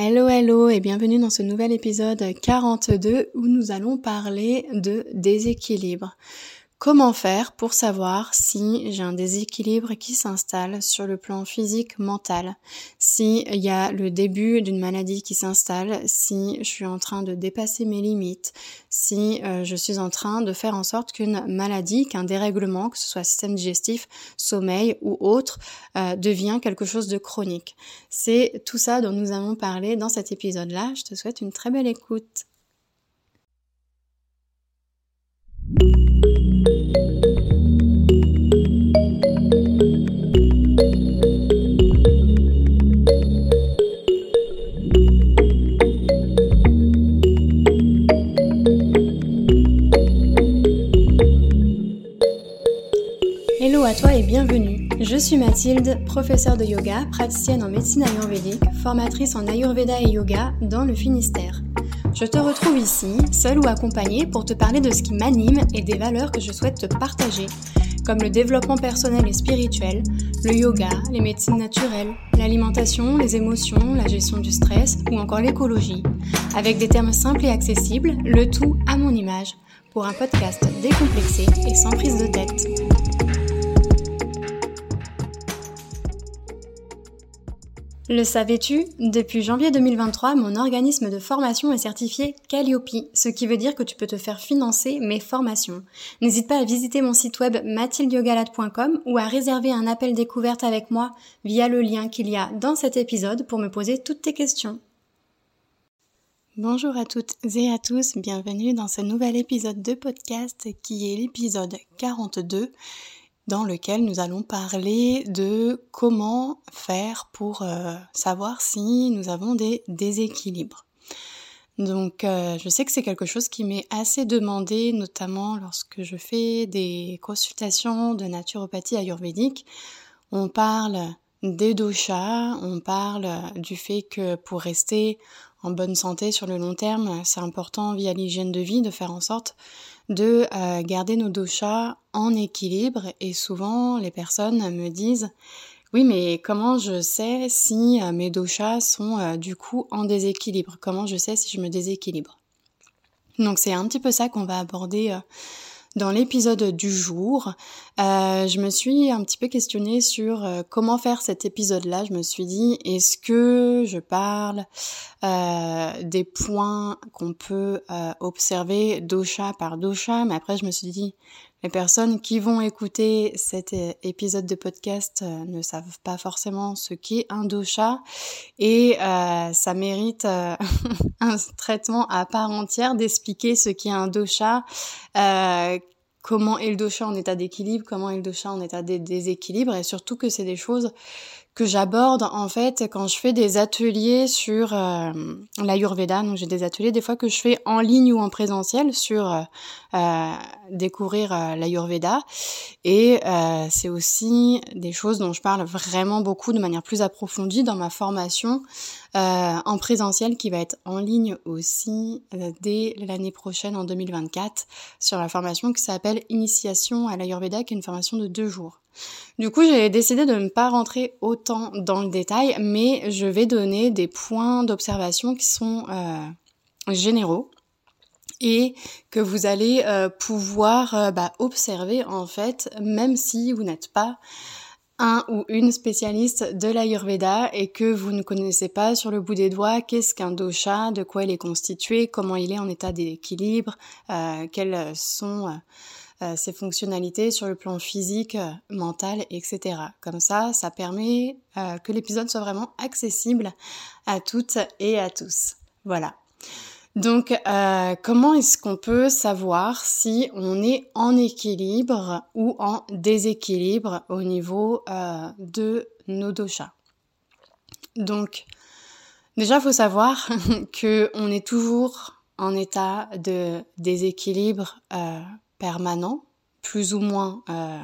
Hello hello et bienvenue dans ce nouvel épisode 42 où nous allons parler de déséquilibre. Comment faire pour savoir si j'ai un déséquilibre qui s'installe sur le plan physique, mental, si il y a le début d'une maladie qui s'installe, si je suis en train de dépasser mes limites, si euh, je suis en train de faire en sorte qu'une maladie, qu'un dérèglement, que ce soit système digestif, sommeil ou autre, euh, devient quelque chose de chronique. C'est tout ça dont nous allons parler dans cet épisode-là. Je te souhaite une très belle écoute. Je suis Mathilde, professeure de yoga, praticienne en médecine ayurvédique, formatrice en ayurveda et yoga dans le Finistère. Je te retrouve ici, seule ou accompagnée, pour te parler de ce qui m'anime et des valeurs que je souhaite te partager, comme le développement personnel et spirituel, le yoga, les médecines naturelles, l'alimentation, les émotions, la gestion du stress ou encore l'écologie, avec des termes simples et accessibles, le tout à mon image, pour un podcast décomplexé et sans prise de tête. Le savais-tu? Depuis janvier 2023, mon organisme de formation est certifié Calliope, ce qui veut dire que tu peux te faire financer mes formations. N'hésite pas à visiter mon site web mathildiogalade.com ou à réserver un appel découverte avec moi via le lien qu'il y a dans cet épisode pour me poser toutes tes questions. Bonjour à toutes et à tous, bienvenue dans ce nouvel épisode de podcast qui est l'épisode 42 dans lequel nous allons parler de comment faire pour euh, savoir si nous avons des déséquilibres. Donc euh, je sais que c'est quelque chose qui m'est assez demandé, notamment lorsque je fais des consultations de naturopathie ayurvédique. On parle des doshas, on parle du fait que pour rester en bonne santé sur le long terme, c'est important via l'hygiène de vie de faire en sorte de euh, garder nos doshas en équilibre. Et souvent les personnes me disent oui mais comment je sais si euh, mes doshas sont euh, du coup en déséquilibre? Comment je sais si je me déséquilibre? Donc c'est un petit peu ça qu'on va aborder dans l'épisode du jour, euh, je me suis un petit peu questionnée sur euh, comment faire cet épisode-là. Je me suis dit, est-ce que je parle euh, des points qu'on peut observer dosha par dosha Mais après, je me suis dit, les personnes qui vont écouter cet épisode de podcast ne savent pas forcément ce qu'est un dosha et ça mérite un traitement à part entière d'expliquer ce qu'est un dosha, comment est le dosha en état d'équilibre, comment est le dosha en état de déséquilibre, et surtout que c'est des choses que j'aborde en fait quand je fais des ateliers sur euh, l'Ayurveda. Donc j'ai des ateliers des fois que je fais en ligne ou en présentiel sur euh, euh découvrir euh, l'Ayurveda. Et euh, c'est aussi des choses dont je parle vraiment beaucoup de manière plus approfondie dans ma formation en présentiel qui va être en ligne aussi dès l'année prochaine en 2024 sur la formation qui s'appelle Initiation à l'Ayurveda qui est une formation de deux jours. Du coup, j'ai décidé de ne pas rentrer autant dans le détail, mais je vais donner des points d'observation qui sont euh, généraux et que vous allez euh, pouvoir euh, bah, observer en fait, même si vous n'êtes pas un ou une spécialiste de l'Ayurveda et que vous ne connaissez pas sur le bout des doigts qu'est-ce qu'un dosha, de quoi il est constitué, comment il est en état d'équilibre, euh, quels sont euh, ses fonctionnalités sur le plan physique, mental, etc. Comme ça, ça permet que l'épisode soit vraiment accessible à toutes et à tous. Voilà. Donc, comment est-ce qu'on peut savoir si on est en équilibre ou en déséquilibre au niveau de nos doshas? Donc, déjà, il faut savoir que on est toujours en état de déséquilibre permanent, plus ou moins euh,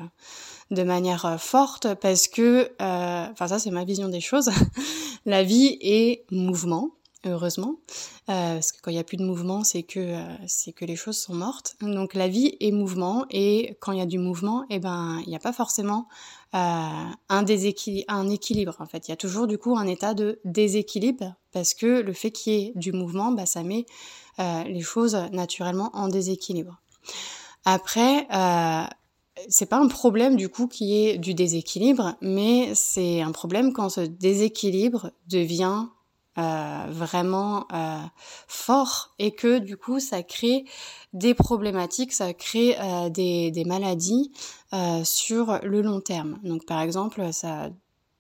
de manière euh, forte, parce que, euh, enfin ça c'est ma vision des choses, la vie est mouvement, heureusement, euh, parce que quand il n'y a plus de mouvement, c'est que euh, que les choses sont mortes. Donc la vie est mouvement, et quand il y a du mouvement, eh ben il n'y a pas forcément euh, un un équilibre en fait. Il y a toujours du coup un état de déséquilibre parce que le fait qu'il y ait du mouvement, bah, ça met les choses naturellement en déséquilibre. Après, c'est pas un problème du coup qui est du déséquilibre, mais c'est un problème quand ce déséquilibre devient euh, vraiment euh, fort et que du coup ça crée des problématiques, ça crée euh, des, des, maladies sur le long terme. Donc par exemple, ça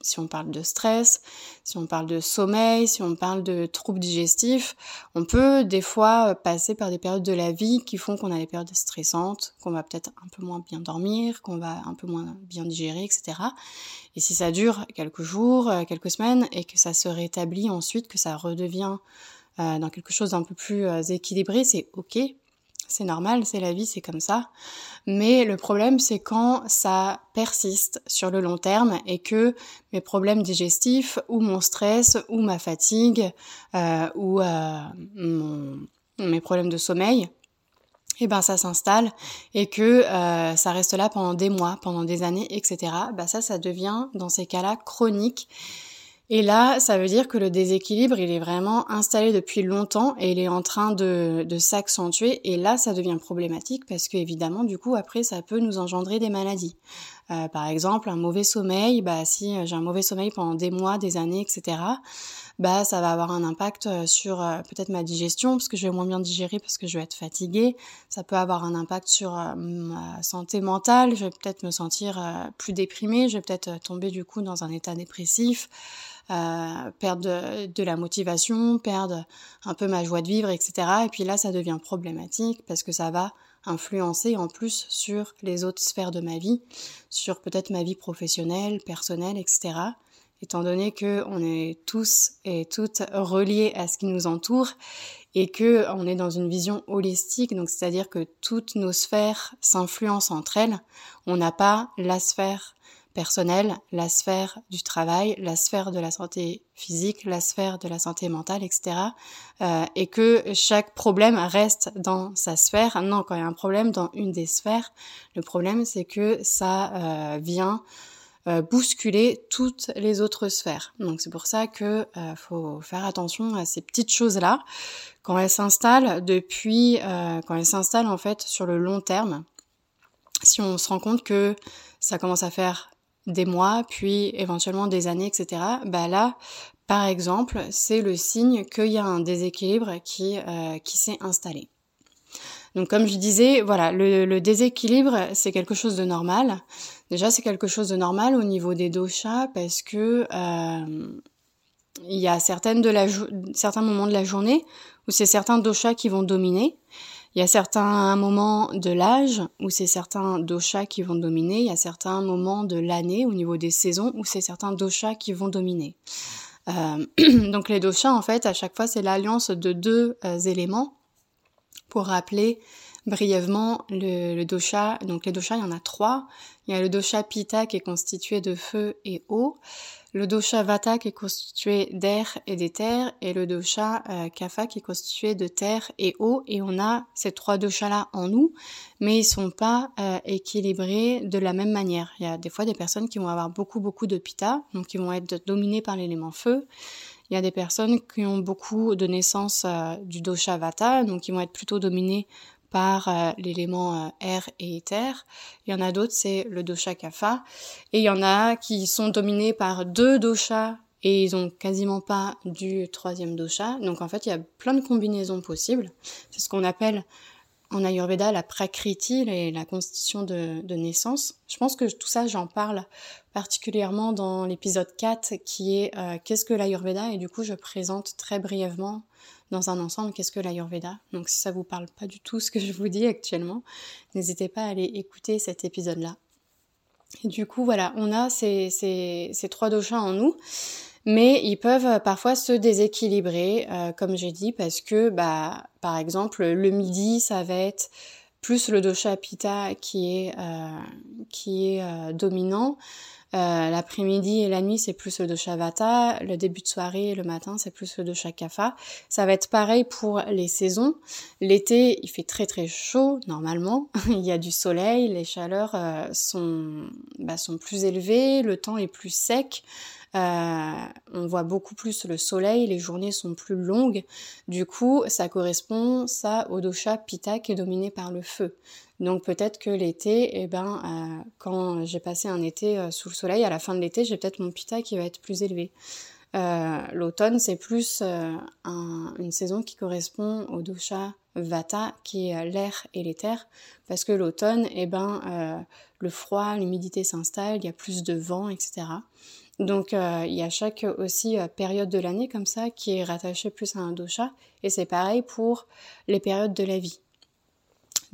si on parle de stress, si on parle de sommeil, si on parle de troubles digestifs, on peut des fois passer par des périodes de la vie qui font qu'on a des périodes stressantes, qu'on va peut-être un peu moins bien dormir, qu'on va un peu moins bien digérer, etc. Et si ça dure quelques jours, euh, quelques semaines, et que ça se rétablit ensuite, que ça redevient euh, dans quelque chose d'un peu plus euh, équilibré, c'est ok, c'est normal, c'est la vie, c'est comme ça. Mais le problème, c'est quand ça persiste sur le long terme et que mes problèmes digestifs ou mon stress ou ma fatigue euh, ou euh, mes problèmes de sommeil, eh ben ça s'installe et que euh, ça reste là pendant des mois, pendant des années, etc. Bah ça, ça devient dans ces cas-là chronique et là, ça veut dire que le déséquilibre, il est vraiment installé depuis longtemps et il est en train de, s'accentuer. Et là, ça devient problématique parce que évidemment, du coup, après, ça peut nous engendrer des maladies. Euh, par exemple, un mauvais sommeil, bah si j'ai un mauvais sommeil pendant des mois, des années, etc. Bah ça va avoir un impact euh, sur euh, peut-être ma digestion parce que je vais moins bien digérer parce que je vais être fatiguée. Ça peut avoir un impact sur ma santé mentale. Je vais peut-être me sentir plus déprimée. Je vais peut-être tomber du coup dans un état dépressif. Euh, perdre de, de, la motivation, perdre un peu ma joie de vivre, etc. Et puis là, ça devient problématique parce que ça va influencer en plus sur les autres sphères de ma vie, sur peut-être ma vie professionnelle, personnelle, etc. Étant donné que on est tous et toutes reliés à ce qui nous entoure et que on est dans une vision holistique, donc c'est-à-dire que toutes nos sphères s'influencent entre elles. On n'a pas la sphère personnelle, la sphère du travail, la sphère de la santé physique, la sphère de la santé mentale, etc. Euh, et que chaque problème reste dans sa sphère. Non, quand il y a un problème dans une des sphères, le problème c'est que ça euh, vient euh, bousculer toutes les autres sphères. Donc c'est pour ça que euh, faut faire attention à ces petites choses-là quand elles s'installent depuis, euh, quand elles s'installent en fait sur le long terme. Si on se rend compte que ça commence à faire des mois, puis éventuellement des années, etc., bah là, par exemple, c'est le signe qu'il y a un déséquilibre qui, euh, qui s'est installé. Donc comme je disais, voilà, le, déséquilibre, c'est quelque chose de normal. Déjà, c'est quelque chose de normal au niveau des doshas parce que euh, il y a certaines de la certains moments de la journée où c'est certains doshas qui vont dominer. Il y a certains moments de l'âge où c'est certains doshas qui vont dominer, il y a certains moments de l'année au niveau des saisons où c'est certains doshas qui vont dominer. Euh, donc les doshas, en fait, à chaque fois, c'est l'alliance de deux euh, éléments pour rappeler brièvement le, le, dosha. Donc les doshas, il y en a trois. Il y a le dosha pitta qui est constitué de feu et eau le dosha vata qui est constitué d'air et d'éther et le dosha euh, qui est constitué de terre et eau et on a ces trois doshas là en nous mais ils sont pas euh, équilibrés de la même manière. Il y a des fois des personnes qui vont avoir beaucoup beaucoup de pitta donc qui vont être dominées par l'élément feu. Il y a des personnes qui ont beaucoup de naissance euh, du dosha vata donc qui vont être plutôt dominées par euh, l'élément euh, air et éther. Il y en a d'autres, c'est le dosha kapha. Et il y en a qui sont dominés par deux doshas et ils ont quasiment pas du troisième dosha. Donc en fait, il y a plein de combinaisons possibles. C'est ce qu'on appelle en Ayurveda la prakriti, la constitution de, de, naissance. Je pense que tout ça, j'en parle particulièrement dans l'épisode 4 qui est euh, qu'est-ce que l'Ayurveda? Et du coup je présente très brièvement dans un ensemble qu'est-ce que l'Ayurveda? Donc si ça vous parle pas du tout ce que je vous dis actuellement, n'hésitez pas à aller écouter cet épisode-là. Du coup, voilà, on a ces, trois doshas en nous, mais ils peuvent parfois se déséquilibrer, euh, comme j'ai dit, parce que, bah, par exemple, le midi, ça va être plus le dosha pitta qui est, euh, qui est euh, dominant. Euh, l'après-midi et la nuit, c'est plus le dosha vata. Le début de soirée et le matin, c'est plus le dosha kapha. Ça va être pareil pour les saisons. L'été, il fait très très chaud normalement. il y a du soleil, les chaleurs euh, sont, bah, sont plus élevées, le temps est plus sec. Euh, on voit beaucoup plus le soleil, les journées sont plus longues. Du coup, ça correspond ça au dosha pitta qui est dominé par le feu. Donc peut-être que l'été, eh ben, euh, quand j'ai passé un été euh, sous le soleil, à la fin de l'été, j'ai peut-être mon pitta qui va être plus élevé. L'automne, c'est plus une saison qui correspond au dosha vata, qui est l'air et l'éther, parce que l'automne, eh ben, le froid, l'humidité s'installe, il y a plus de vent, etc. Donc euh, il y a chaque aussi euh, période de l'année comme ça qui est rattachée plus à un dosha et c'est pareil pour les périodes de la vie.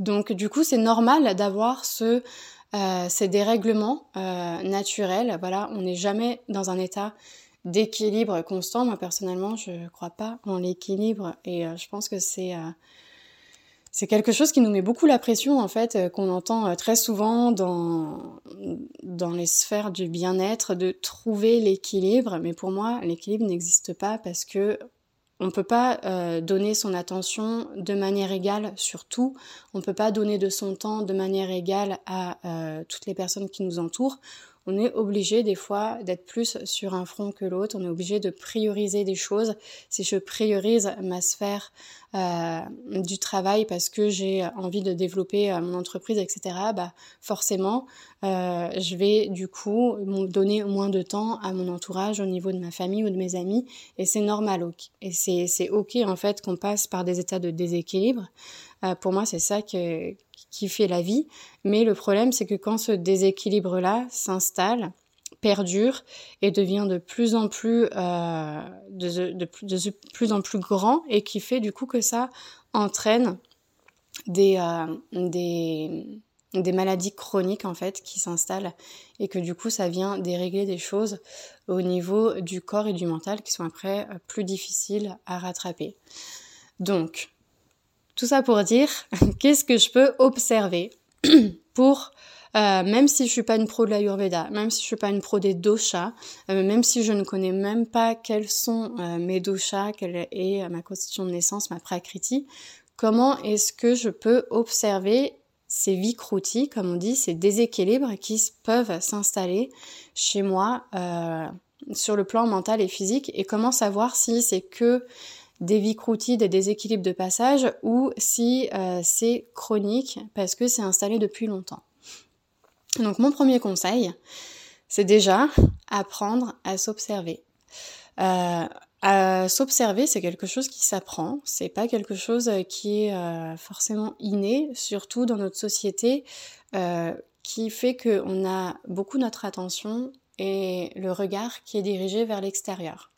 Donc du coup c'est normal d'avoir ce euh, ces dérèglements naturels. Voilà, on n'est jamais dans un état d'équilibre constant. Moi personnellement je ne crois pas en l'équilibre et je pense que c'est c'est quelque chose qui nous met beaucoup la pression en fait, euh, qu'on entend euh, très souvent dans, dans les sphères du bien-être, de trouver l'équilibre. Mais pour moi, l'équilibre n'existe pas parce que on ne peut pas euh, donner son attention de manière égale sur tout. On ne peut pas donner de son temps de manière égale à toutes les personnes qui nous entourent on est obligé des fois d'être plus sur un front que l'autre, on est obligé de prioriser des choses. Si je priorise ma sphère euh, du travail parce que j'ai envie de développer euh, mon entreprise, etc., bah forcément, euh, je vais du coup donner moins de temps à mon entourage au niveau de ma famille ou de mes amis, et c'est normal. Et c'est ok en fait qu'on passe par des états de déséquilibre. pour moi, c'est ça que qui fait la vie. Mais le problème, c'est que quand ce déséquilibre-là s'installe, perdure et devient de plus en plus euh, de, plus en plus grand et qui fait du coup que ça entraîne des, euh, des maladies chroniques en fait qui s'installent et que du coup ça vient dérégler des choses au niveau du corps et du mental qui sont après euh, plus difficiles à rattraper. Donc tout ça pour dire, qu'est-ce que je peux observer pour, euh, même si je suis pas une pro de l'Ayurveda, même si je suis pas une pro des doshas, euh, même si je ne connais même pas quels sont euh, mes doshas, quelle est ma constitution de naissance, ma prakriti, comment est-ce que je peux observer ces vikruti, comme on dit, ces déséquilibres qui peuvent s'installer chez moi sur le plan mental et physique et comment savoir si c'est que des vicroutis, des déséquilibres de passage, ou si euh, c'est chronique parce que c'est installé depuis longtemps. Donc mon premier conseil, c'est déjà apprendre à s'observer. Euh, s'observer, c'est quelque chose qui s'apprend, c'est pas quelque chose qui est euh, forcément inné, surtout dans notre société, qui fait qu'on a beaucoup notre attention et le regard qui est dirigé vers l'extérieur.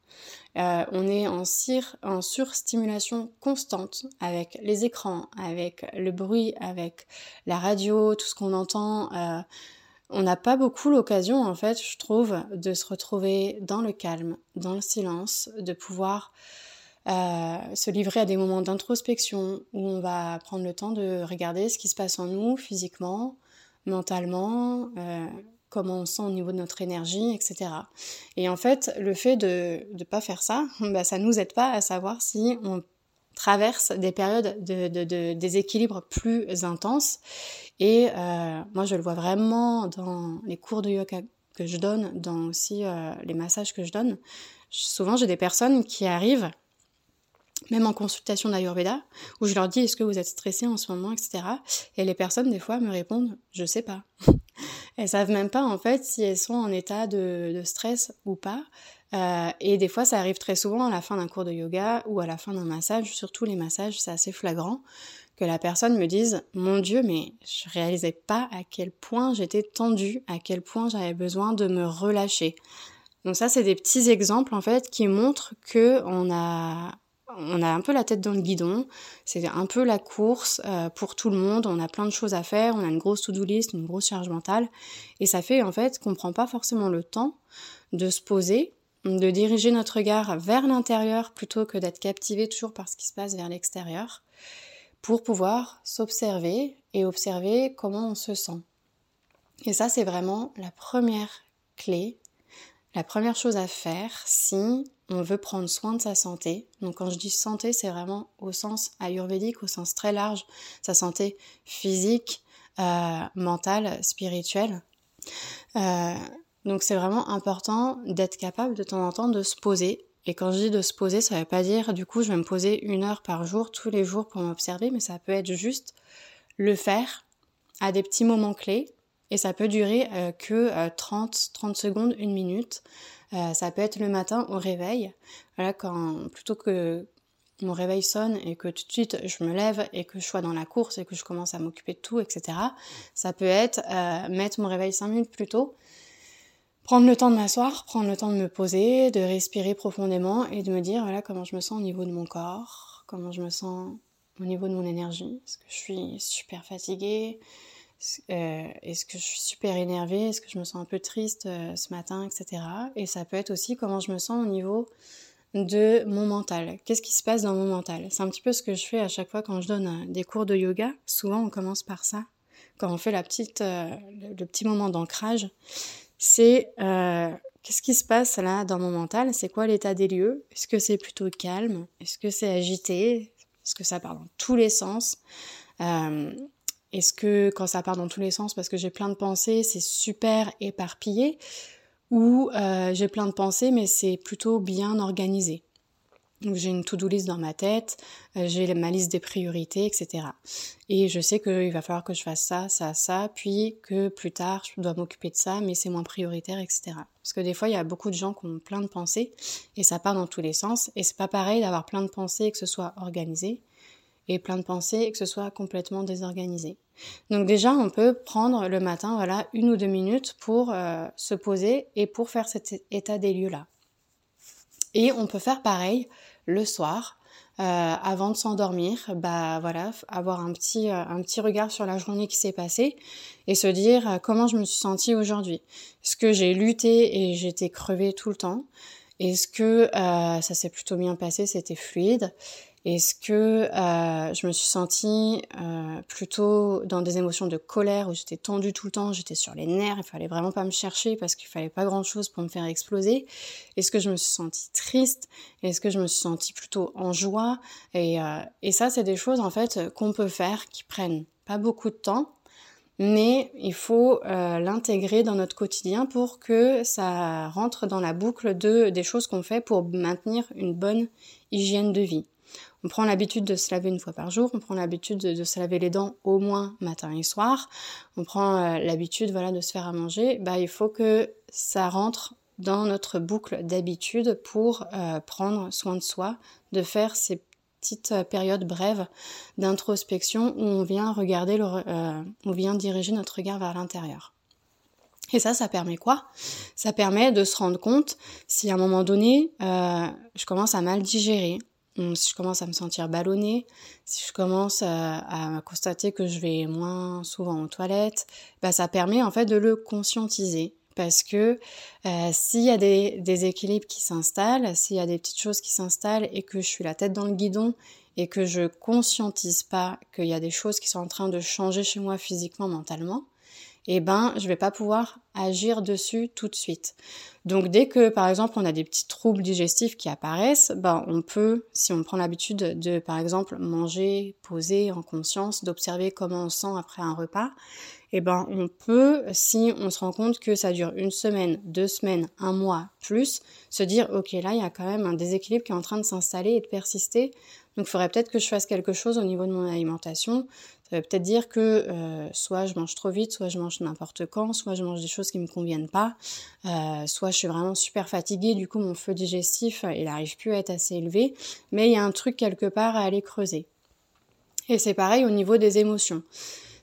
Euh, on est en, en surstimulation constante avec les écrans, avec le bruit, avec la radio, tout ce qu'on entend. Euh, on n'a pas beaucoup l'occasion, en fait, je trouve, de se retrouver dans le calme, dans le silence, de pouvoir euh, se livrer à des moments d'introspection où on va prendre le temps de regarder ce qui se passe en nous physiquement, mentalement, comment on sent au niveau de notre énergie, etc. Et en fait, le fait de ne pas faire ça, bah, ça nous aide pas à savoir si on traverse des périodes de, déséquilibre plus intenses. Et euh, moi, je le vois vraiment dans les cours de yoga que je donne, dans aussi euh, les massages que je donne. Souvent, j'ai des personnes qui arrivent même en consultation d'Ayurveda, où je leur dis est-ce que vous êtes stressé en ce moment, etc. Et les personnes, des fois, me répondent je sais pas. Elles savent même pas, en fait, si elles sont en état de, stress ou pas. Euh, et des fois, ça arrive très souvent à la fin d'un cours de yoga ou à la fin d'un massage, surtout les massages, c'est assez flagrant, que la personne me dise Mon Dieu, mais je réalisais pas à quel point j'étais tendue, à quel point j'avais besoin de me relâcher. Donc ça, c'est des petits exemples en fait qui montrent que on a on a un peu la tête dans le guidon, c'est un peu la course euh, pour tout le monde, on a plein de choses à faire, on a une grosse to-do list, une grosse charge mentale, et ça fait en fait qu'on prend pas forcément le temps de se poser, de diriger notre regard vers l'intérieur plutôt que d'être captivé toujours par ce qui se passe vers l'extérieur, pour pouvoir s'observer et observer comment on se sent. Et ça, c'est vraiment la première clé, la première chose à faire si on veut prendre soin de sa santé. Donc quand je dis santé, c'est vraiment au sens ayurvédique, au sens très large, sa santé physique, euh, mentale, spirituelle. Euh, donc c'est vraiment important d'être capable de temps en temps de se poser. Et quand je dis de se poser, ça ne veut pas dire du coup je vais me poser une heure par jour, tous les jours pour m'observer, mais ça peut être juste le faire à des petits moments clés. Et ça peut durer euh, que 30, 30 secondes, une minute. Euh, ça peut être le matin au réveil. Voilà, quand plutôt que mon réveil sonne et que tout de suite je me lève et que je sois dans la course et que je commence à m'occuper de tout, etc. Ça peut être euh, mettre mon réveil 5 minutes plus tôt, prendre le temps de m'asseoir, prendre le temps de me poser, de respirer profondément et de me dire voilà comment je me sens au niveau de mon corps, comment je me sens au niveau de mon énergie, est-ce que je suis super fatiguée, euh, est-ce que je suis super énervée? Est-ce que je me sens un peu triste euh, ce matin, etc. Et ça peut être aussi comment je me sens au niveau de mon mental. Qu'est-ce qui se passe dans mon mental? C'est un petit peu ce que je fais à chaque fois quand je donne euh, des cours de yoga. Souvent, on commence par ça. Quand on fait la petite, le, petit moment d'ancrage, c'est qu'est-ce qui se passe là dans mon mental? C'est quoi l'état des lieux? Est-ce que c'est plutôt calme? Est-ce que c'est agité? Est-ce que ça part dans tous les sens? Est-ce que quand ça part dans tous les sens parce que j'ai plein de pensées, c'est super éparpillé ou euh, j'ai plein de pensées mais c'est plutôt bien organisé donc j'ai une to-do list dans ma tête, euh, j'ai ma liste des priorités, etc. Et je sais qu'il va falloir que je fasse ça, ça, ça, puis que plus tard je dois m'occuper de ça, mais c'est moins prioritaire, etc. Parce que des fois il y a beaucoup de gens qui ont plein de pensées et ça part dans tous les sens. Et c'est pas pareil d'avoir plein de pensées et que ce soit organisé et plein de pensées et que ce soit complètement désorganisé. Donc déjà, on peut prendre le matin, voilà, une ou deux minutes pour euh, se poser et pour faire cet état des lieux-là. Et on peut faire pareil le soir, euh, avant de s'endormir, bah voilà, avoir un petit, euh, un petit regard sur la journée qui s'est passée et se dire comment je me suis sentie aujourd'hui. Est-ce que j'ai lutté et j'étais crevée tout le temps? Est-ce que ça s'est plutôt bien passé, c'était fluide? Est-ce que euh, je me suis sentie euh, plutôt dans des émotions de colère où j'étais tendue tout le temps, j'étais sur les nerfs, il fallait vraiment pas me chercher parce qu'il fallait pas grand chose pour me faire exploser? Est-ce que je me suis sentie triste? Est-ce que je me suis sentie plutôt en joie? Et, euh, et ça, c'est des choses en fait qu'on peut faire qui prennent pas beaucoup de temps, mais il faut euh, l'intégrer dans notre quotidien pour que ça rentre dans la boucle de des choses qu'on fait pour maintenir une bonne hygiène de vie. On prend l'habitude de se laver une fois par jour, on prend l'habitude de, se laver les dents au moins matin et soir, on prend euh, l'habitude voilà de se faire à manger, bah il faut que ça rentre dans notre boucle d'habitude pour euh, prendre soin de soi, de faire ces petites euh, périodes brèves d'introspection où on vient regarder, le, on vient diriger notre regard vers l'intérieur. Et ça, ça permet quoi? Ça permet de se rendre compte si à un moment donné, je commence à mal digérer, si je commence à me sentir ballonnée, si je commence à, constater que je vais moins souvent aux toilettes, bah ça permet en fait de le conscientiser. Parce que euh, s'il y a des, des équilibres qui s'installent, s'il y a des petites choses qui s'installent et que je suis la tête dans le guidon et que je conscientise pas qu'il y a des choses qui sont en train de changer chez moi physiquement, mentalement, eh ben, je vais pas pouvoir agir dessus tout de suite. Donc, dès que, par exemple, on a des petits troubles digestifs qui apparaissent, ben, on peut, si on prend l'habitude de, par exemple, manger, poser en conscience, d'observer comment on sent après un repas, eh ben, on peut, si on se rend compte que ça dure une semaine, deux semaines, un mois, plus, se dire, ok, là, il y a quand même un déséquilibre qui est en train de s'installer et de persister. Donc, il faudrait peut-être que je fasse quelque chose au niveau de mon alimentation. Peut-être dire que euh, soit je mange trop vite, soit je mange n'importe quand, soit je mange des choses qui me conviennent pas, euh, soit je suis vraiment super fatiguée, du coup mon feu digestif il n'arrive plus à être assez élevé, mais il y a un truc quelque part à aller creuser. Et c'est pareil au niveau des émotions.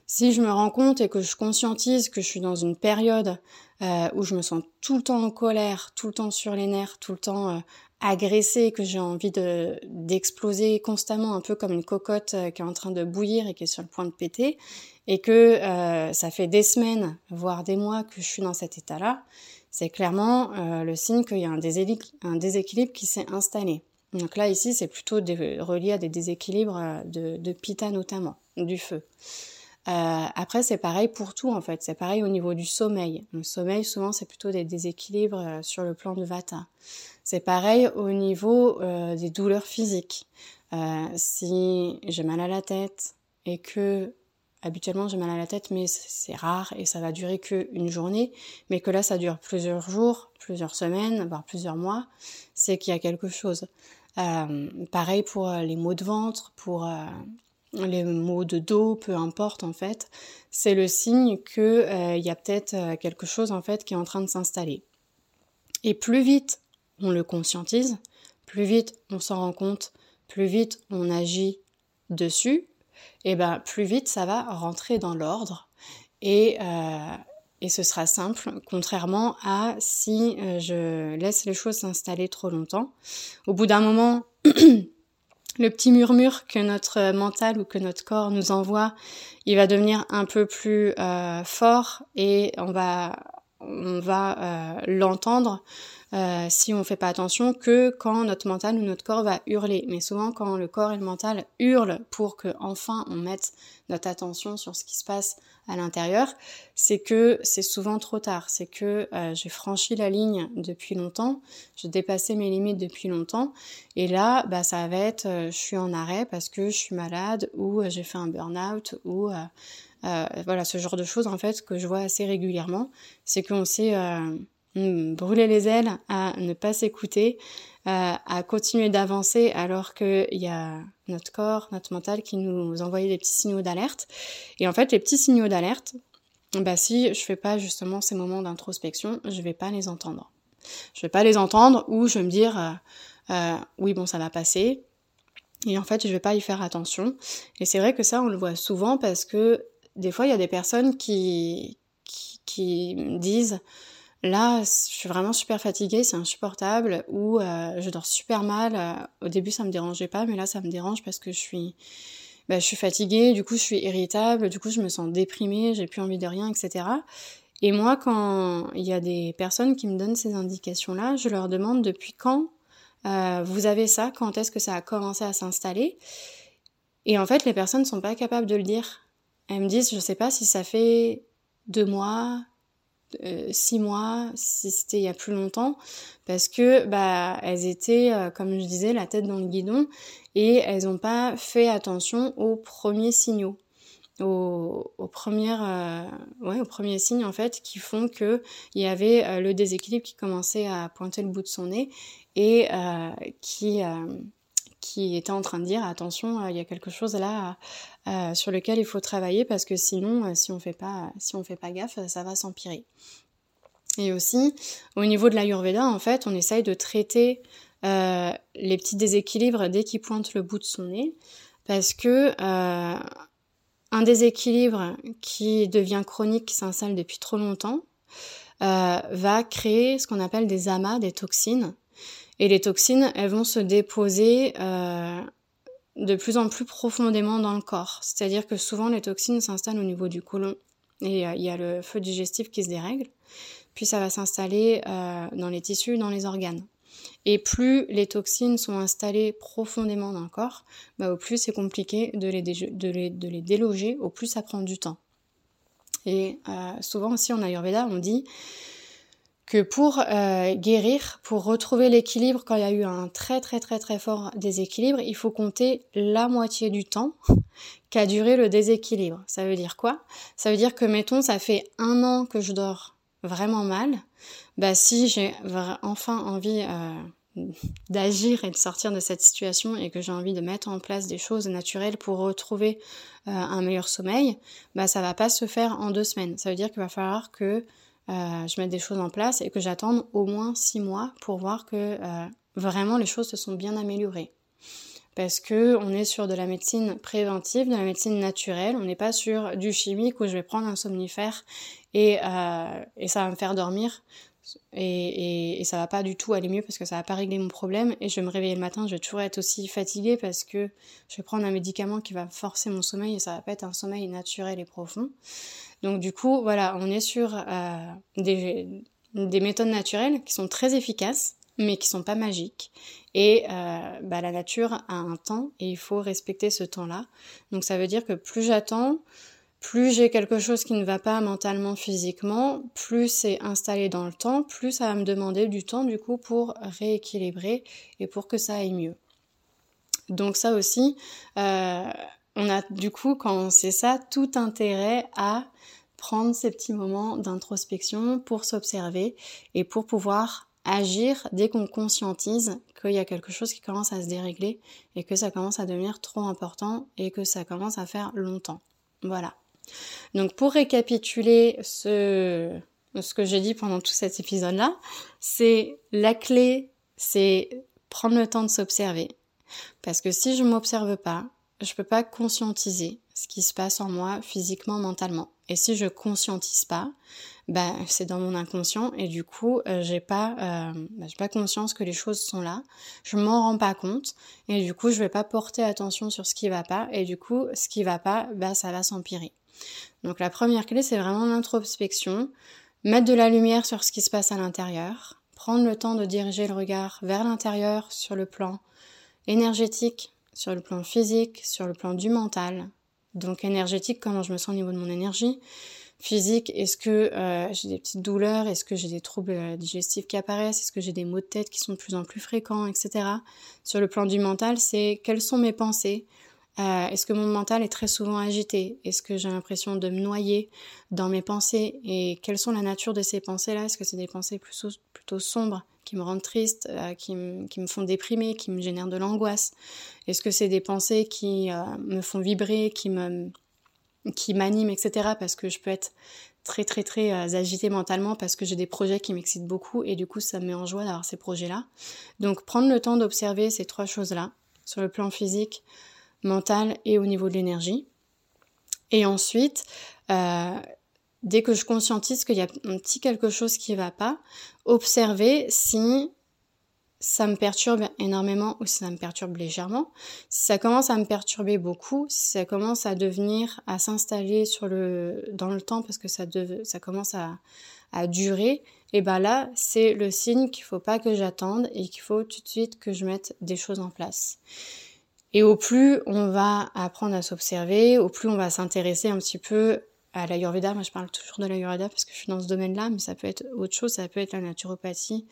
Si je me rends compte et que je conscientise que je suis dans une période euh, où je me sens tout le temps en colère, tout le temps sur les nerfs, tout le temps agressée, que j'ai envie de d'exploser constamment, un peu comme une cocotte euh, qui est en train de bouillir et qui est sur le point de péter, et que euh, ça fait des semaines, voire des mois que je suis dans cet état-là, c'est clairement euh, le signe qu'il y a un déséquilibre, un déséquilibre qui s'est installé. Donc là, ici, c'est plutôt relié à des déséquilibres de, de pita notamment, du feu. après, c'est pareil pour tout en fait. C'est pareil au niveau du sommeil. Le sommeil, souvent, c'est plutôt des déséquilibres sur le plan de Vata. C'est pareil au niveau des douleurs physiques. si j'ai mal à la tête et que habituellement j'ai mal à la tête, mais c'est rare et ça va durer qu'une journée, mais que là ça dure plusieurs jours, plusieurs semaines, voire plusieurs mois, c'est qu'il y a quelque chose. Euh, pareil pour euh, les maux de ventre, pour euh, les maux de dos, peu importe en fait, c'est le signe que il y a peut-être quelque chose en fait qui est en train de s'installer. Et plus vite on le conscientise, plus vite on s'en rend compte, plus vite on agit dessus, et ben plus vite ça va rentrer dans l'ordre et, euh, et ce sera simple, contrairement à si euh, je laisse les choses s'installer trop longtemps. Au bout d'un moment, le petit murmure que notre mental ou que notre corps nous envoie, il va devenir un peu plus euh, fort et on va on va l'entendre euh, si on fait pas attention que quand notre mental ou notre corps va hurler. Mais souvent quand le corps et le mental hurlent pour que enfin on mette notre attention sur ce qui se passe à l'intérieur, c'est que c'est souvent trop tard. C'est que euh, j'ai franchi la ligne depuis longtemps, j'ai dépassé mes limites depuis longtemps, et là, bah ça va être, je suis en arrêt parce que je suis malade ou j'ai fait un burn-out ou euh, voilà, ce genre de choses en fait que je vois assez régulièrement, c'est qu'on s'est euh, brûlé les ailes à ne pas s'écouter, euh, à continuer d'avancer alors qu'il y a notre corps, notre mental qui nous envoyait des petits signaux d'alerte. Et en fait, les petits signaux d'alerte, bah si je fais pas justement ces moments d'introspection, je vais pas les entendre. Je vais pas les entendre ou je vais me dire euh, oui bon ça va passer, et en fait, je vais pas y faire attention. Et c'est vrai que ça, on le voit souvent parce que des fois, il y a des personnes qui, qui, me disent là, je suis vraiment super fatiguée, c'est insupportable, ou euh, je dors super mal. Euh, au début, ça me dérangeait pas, mais là, ça me dérange parce que je suis, bah, je suis fatiguée, du coup, je suis irritable, du coup, je me sens déprimée, j'ai plus envie de rien, etc. Et moi, quand il y a des personnes qui me donnent ces indications-là, je leur demande depuis quand euh, vous avez ça, quand est-ce que ça a commencé à s'installer? Et en fait, les personnes ne sont pas capables de le dire. Elles me disent, je sais pas si ça fait deux mois, euh, six mois, si c'était il y a plus longtemps, parce que bah elles étaient, euh, comme je disais, la tête dans le guidon et elles n'ont pas fait attention aux premiers signaux, aux, premières, euh, ouais, aux premiers signes en fait qui font que il y avait le déséquilibre qui commençait à pointer le bout de son nez et qui qui était en train de dire attention, il y a quelque chose là euh, sur lequel il faut travailler parce que sinon, euh, si on fait pas, si on fait pas gaffe, ça va s'empirer. Et aussi, au niveau de l'Ayurveda, en fait, on essaye de traiter euh, les petits déséquilibres dès qu'ils pointent le bout de son nez, parce que un déséquilibre qui devient chronique, qui s'installe depuis trop longtemps, va créer ce qu'on appelle des amas, des toxines. Et les toxines, elles vont se déposer de plus en plus profondément dans le corps. C'est-à-dire que souvent les toxines s'installent au niveau du côlon et euh, il y a le feu digestif qui se dérègle. Puis ça va s'installer euh, dans les tissus, dans les organes. Et plus les toxines sont installées profondément dans le corps, bah, au plus c'est compliqué de les, de, les, déloger, au plus ça prend du temps. Et euh, souvent aussi en Ayurveda, on dit que pour euh, guérir, pour retrouver l'équilibre quand il y a eu un très très très très fort déséquilibre, il faut compter la moitié du temps qu'a duré le déséquilibre. Ça veut dire quoi? Ça veut dire que mettons ça fait un an que je dors vraiment mal, bah si j'ai enfin envie euh, d'agir et de sortir de cette situation et que j'ai envie de mettre en place des choses naturelles pour retrouver euh, un meilleur sommeil, bah ça va pas se faire en deux semaines. Ça veut dire qu'il va falloir que euh, je mets des choses en place et que j'attende au moins six mois pour voir que euh, vraiment les choses se sont bien améliorées. Parce que on est sur de la médecine préventive, de la médecine naturelle, on n'est pas sur du chimique où je vais prendre un somnifère et, euh, et ça va me faire dormir et, et, et, ça va pas du tout aller mieux parce que ça va pas régler mon problème et je vais me réveiller le matin, je vais toujours être aussi fatiguée parce que je vais prendre un médicament qui va forcer mon sommeil et ça va pas être un sommeil naturel et profond. Donc du coup, voilà, on est sur euh, des, des, méthodes naturelles qui sont très efficaces, mais qui sont pas magiques. Et euh, bah, la nature a un temps et il faut respecter ce temps-là. Donc ça veut dire que plus j'attends, plus j'ai quelque chose qui ne va pas mentalement, physiquement, plus c'est installé dans le temps, plus ça va me demander du temps du coup pour rééquilibrer et pour que ça aille mieux. Donc ça aussi, euh, on a du coup, quand on sait ça, tout intérêt à prendre ces petits moments d'introspection pour s'observer et pour pouvoir agir dès qu'on conscientise qu'il y a quelque chose qui commence à se dérégler et que ça commence à devenir trop important et que ça commence à faire longtemps. Voilà. Donc pour récapituler ce, ce que j'ai dit pendant tout cet épisode-là, c'est la clé, c'est prendre le temps de s'observer. Parce que si je m'observe pas, je peux pas conscientiser ce qui se passe en moi physiquement, mentalement. Et si je conscientise pas, bah, c'est dans mon inconscient et du coup euh, j'ai pas euh, bah, j'ai pas conscience que les choses sont là. Je m'en rends pas compte et du coup je vais pas porter attention sur ce qui va pas et du coup ce qui va pas bah ça va s'empirer. Donc la première clé c'est vraiment l'introspection. Mettre de la lumière sur ce qui se passe à l'intérieur. Prendre le temps de diriger le regard vers l'intérieur sur le plan énergétique sur le plan physique sur le plan du mental. Donc énergétique comment je me sens au niveau de mon énergie. Physique, est-ce que euh, j'ai des petites douleurs, est-ce que j'ai des troubles euh, digestifs qui apparaissent, est-ce que j'ai des maux de tête qui sont de plus en plus fréquents, etc. Sur le plan du mental, c'est quelles sont mes pensées, euh, est-ce que mon mental est très souvent agité? Est-ce que j'ai l'impression de me noyer dans mes pensées? Et quelles sont la nature de ces pensées-là? Est-ce que c'est des pensées plutôt, plutôt sombres? Qui me rendent triste, qui, qui, me font déprimer, qui me génèrent de l'angoisse Est-ce que c'est des pensées qui me font vibrer, qui me qui m'anime, etc. Parce que je peux être très très très euh, agitée mentalement parce que j'ai des projets qui m'excitent beaucoup et du coup ça me met en joie d'avoir ces projets-là. Donc prendre le temps d'observer ces trois choses-là sur le plan physique, mental et au niveau de l'énergie. Et ensuite, euh, dès que je conscientise qu'il y a un petit quelque chose qui va pas, observer si ça me perturbe énormément ou si ça me perturbe légèrement. Si ça commence à me perturber beaucoup, si ça commence à devenir, à s'installer sur le, dans le temps parce que ça, ça commence à, à durer, et ben là, c'est le signe qu'il faut pas que j'attende et qu'il faut tout de suite que je mette des choses en place. Et au plus on va apprendre à s'observer, au plus on va s'intéresser un petit peu à l'Ayurveda. Moi, je parle toujours de l'Ayurveda parce que je suis dans ce domaine-là, mais ça peut être autre chose, ça peut être la naturopathie,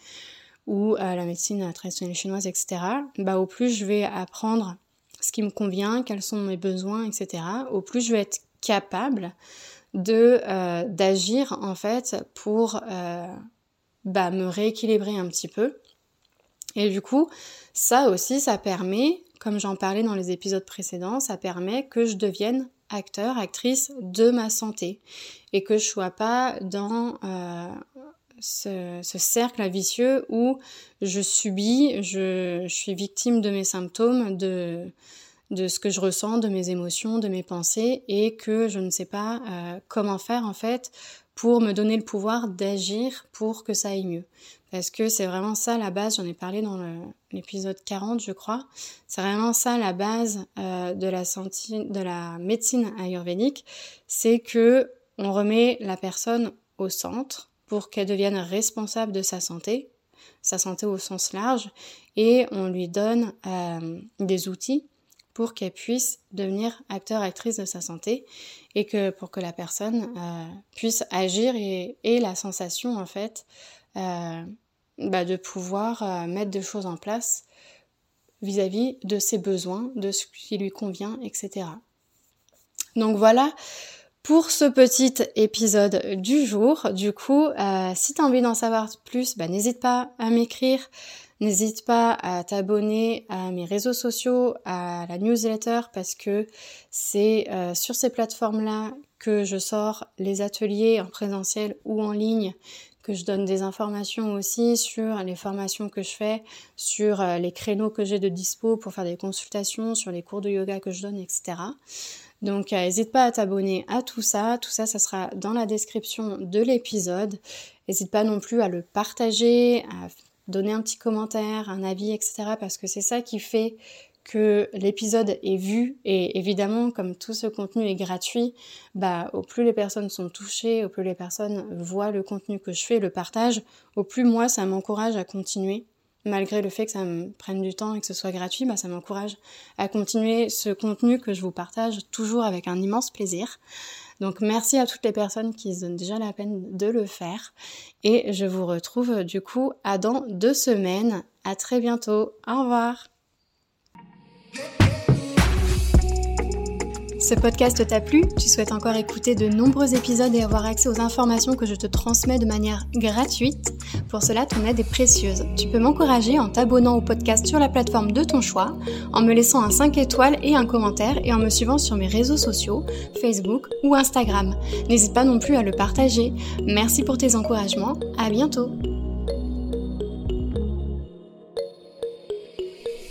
ou à la médecine traditionnelle chinoise, etc., bah, au plus je vais apprendre ce qui me convient, quels sont mes besoins, etc., au plus je vais être capable de euh, d'agir en fait pour euh, bah, me rééquilibrer un petit peu. Et du coup, ça aussi, ça permet, comme j'en parlais dans les épisodes précédents, ça permet que je devienne acteur, actrice de ma santé et que je sois pas dans euh, ce, cercle vicieux où je subis, je, suis victime de mes symptômes, de, de ce que je ressens, de mes émotions, de mes pensées, et que je ne sais pas euh, comment faire en fait pour me donner le pouvoir d'agir pour que ça aille mieux. Parce que c'est vraiment ça la base, j'en ai parlé dans l'épisode 40 je crois, c'est vraiment ça la base euh, de, la de la médecine ayurvédique, c'est que on remet la personne au centre, pour qu'elle devienne responsable de sa santé, sa santé au sens large, et on lui donne euh, des outils pour qu'elle puisse devenir acteur, actrice de sa santé, et que pour que la personne euh, puisse agir et, et, la sensation en fait euh, bah, de pouvoir mettre des choses en place vis-à-vis -vis de ses besoins, de ce qui lui convient, etc. Donc voilà pour ce petit épisode du jour. Du coup, euh, si tu envie d'en savoir plus, bah, n'hésite pas à m'écrire. N'hésite pas à t'abonner à mes réseaux sociaux, à la newsletter, parce que c'est euh, sur ces plateformes-là que je sors les ateliers en présentiel ou en ligne, je donne des informations aussi sur les formations que je fais, sur euh, les créneaux que j'ai de dispo pour faire des consultations, sur les cours de yoga que je donne, etc. Donc euh, n'hésite pas à t'abonner à tout ça. Tout ça, ça sera dans la description de l'épisode. N'hésite pas non plus à le partager, à donner un petit commentaire, un avis, etc. Parce que c'est ça qui fait que l'épisode est vu et évidemment comme tout ce contenu est gratuit, bah au plus les personnes sont touchées, au plus les personnes voient le contenu que je fais, le partage, au plus moi ça m'encourage à continuer malgré le fait que ça me prenne du temps et que ce soit gratuit, bah, ça m'encourage à continuer ce contenu que je vous partage toujours avec un immense plaisir. Donc merci à toutes les personnes qui se donnent déjà la peine de le faire. Et je vous retrouve du coup à dans deux semaines. À très bientôt. Au revoir. Ce podcast t'a plu? Tu souhaites encore écouter de nombreux épisodes et avoir accès aux informations que je te transmets de manière gratuite? Pour cela, ton aide est précieuse. Tu peux m'encourager en t'abonnant au podcast sur la plateforme de ton choix, en me laissant un 5 étoiles et un commentaire et en me suivant sur mes réseaux sociaux, Facebook ou Instagram. N'hésite pas non plus à le partager. Merci pour tes encouragements. À bientôt